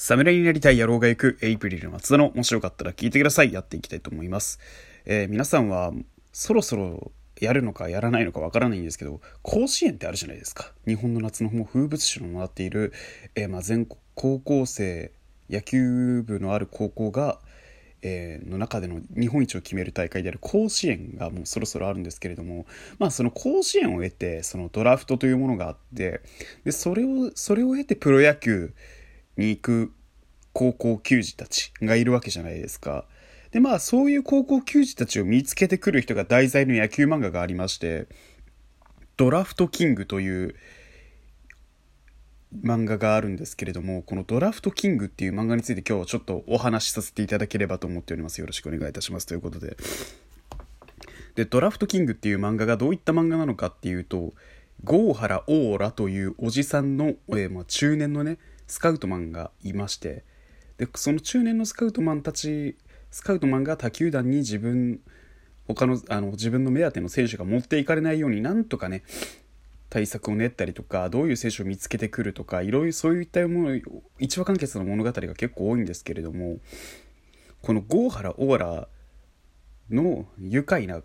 侍になりたい野郎が行くエイプリル松田の面白かったら聞いてください。やっていきたいと思います。えー、皆さんはそろそろやるのかやらないのかわからないんですけど、甲子園ってあるじゃないですか。日本の夏の風物詩のもなっている、えー、まあ全国高校生、野球部のある高校が、えー、の中での日本一を決める大会である甲子園がもうそろそろあるんですけれども、まあその甲子園を得て、そのドラフトというものがあって、で、それを、それを得てプロ野球、に行く高校球児たちがいるわけじゃないですか。で、まあそういう高校球児たちを見つけてくる人が題材の野球漫画がありまして、ドラフトキングという漫画があるんですけれども、このドラフトキングっていう漫画について今日はちょっとお話しさせていただければと思っております。よろしくお願いいたします。ということで。で、ドラフトキングっていう漫画がどういった漫画なのかっていうと、郷原オーラというおじさんの、えー、まあ、中年のね、スカウトマンがいましてでその中年のスカウトマンたちスカウトマンが他球団に自分他のあの自分の目当ての選手が持っていかれないようになんとかね対策を練ったりとかどういう選手を見つけてくるとかいろいろそういったもの一話完結の物語が結構多いんですけれどもこの郷原オーラの愉快な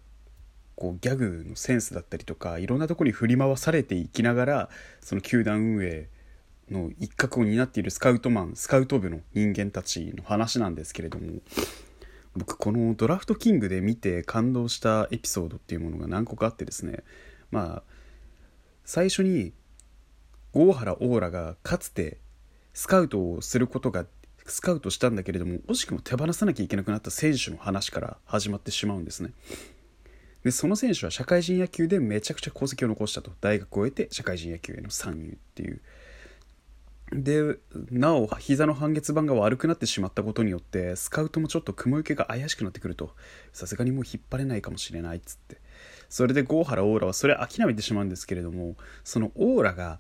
こうギャグのセンスだったりとかいろんなところに振り回されていきながらその球団運営の一角を担っているスカウトマンスカウト部の人間たちの話なんですけれども僕この「ドラフトキング」で見て感動したエピソードっていうものが何個かあってですねまあ最初に郷原オーラがかつてスカウトをすることがスカウトしたんだけれども惜しくも手放さなきゃいけなくなった選手の話から始まってしまうんですね。でその選手は社会人野球でめちゃくちゃ功績を残したと。大学を終えて社会人野球への参入っていうでなお膝の半月板が悪くなってしまったことによってスカウトもちょっと雲行きが怪しくなってくると。さすがにもう引っ張れないかもしれないっつって。それで郷原オーラはそれ諦めてしまうんですけれどもそのオーラが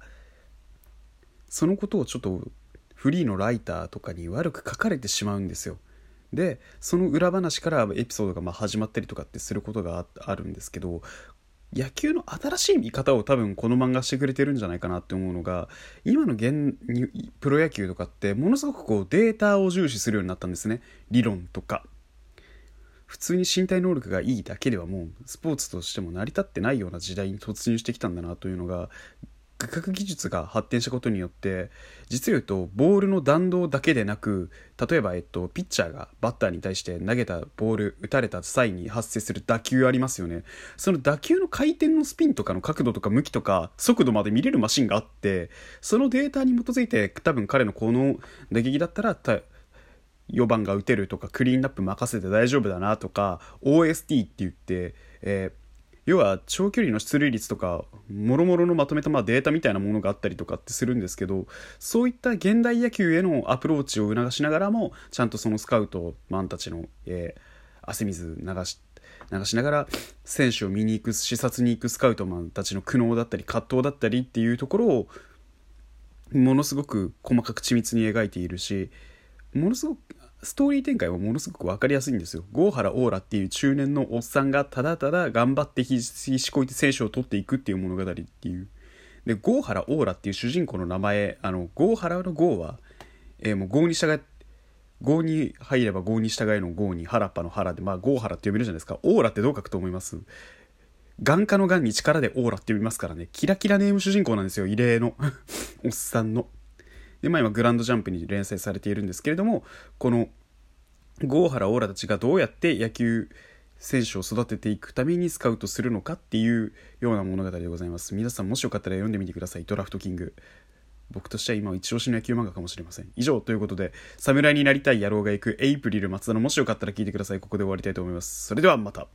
そのことをちょっとフリーのライターとかに悪く書かれてしまうんですよ。でその裏話からエピソードがま始まったりとかってすることがあるんですけど野球の新しい見方を多分この漫画してくれてるんじゃないかなって思うのが今の現プロ野球とかってものすごくこうデータを重視するようになったんですね。理論とか。普通に身体能力がいいだけではもうスポーツとしても成り立ってないような時代に突入してきたんだなというのが科学技術が発展したことによって実を言うとボールの弾道だけでなく例えば、えっと、ピッチャーがバッターに対して投げたボール打たれた際に発生する打球ありますよね。その打球の回転のスピンとかの角度とか向きとか速度まで見れるマシンがあってそのデータに基づいて多分彼のこの打撃だったら4番が打てるとかクリーンナップ任せて大丈夫だなとか OST って言って、えー要は長距離の出塁率とかもろもろのまとめたまあデータみたいなものがあったりとかってするんですけどそういった現代野球へのアプローチを促しながらもちゃんとそのスカウトマンたちの、えー、汗水流し流しながら選手を見に行く視察に行くスカウトマンたちの苦悩だったり葛藤だったりっていうところをものすごく細かく緻密に描いているしものすごくストーリー展開はものすごく分かりやすいんですよ。郷原オーラっていう中年のおっさんがただただ頑張って必死こいて選手を取っていくっていう物語っていう。で、郷原オーラっていう主人公の名前、あの、郷原の郷は、えー、もう郷に従って、郷に入れば郷に従えの郷に原っぱの原で、まあ郷原って呼べるじゃないですか。オーラってどう書くと思います？眼科の眼に力でオーラって呼びますからね。キラキラネーム主人公なんですよ。異例の おっさんの。で、まあ今グランドジャンプに連載されているんですけれども、この郷原オーラたちがどうやって野球選手を育てていくためにスカウトするのかっていうような物語でございます。皆さんもしよかったら読んでみてください。ドラフトキング。僕としては今一押しの野球漫画かもしれません。以上ということで、侍になりたい野郎が行くエイプリル松田のもしよかったら聞いてください。ここで終わりたいと思います。それではまた。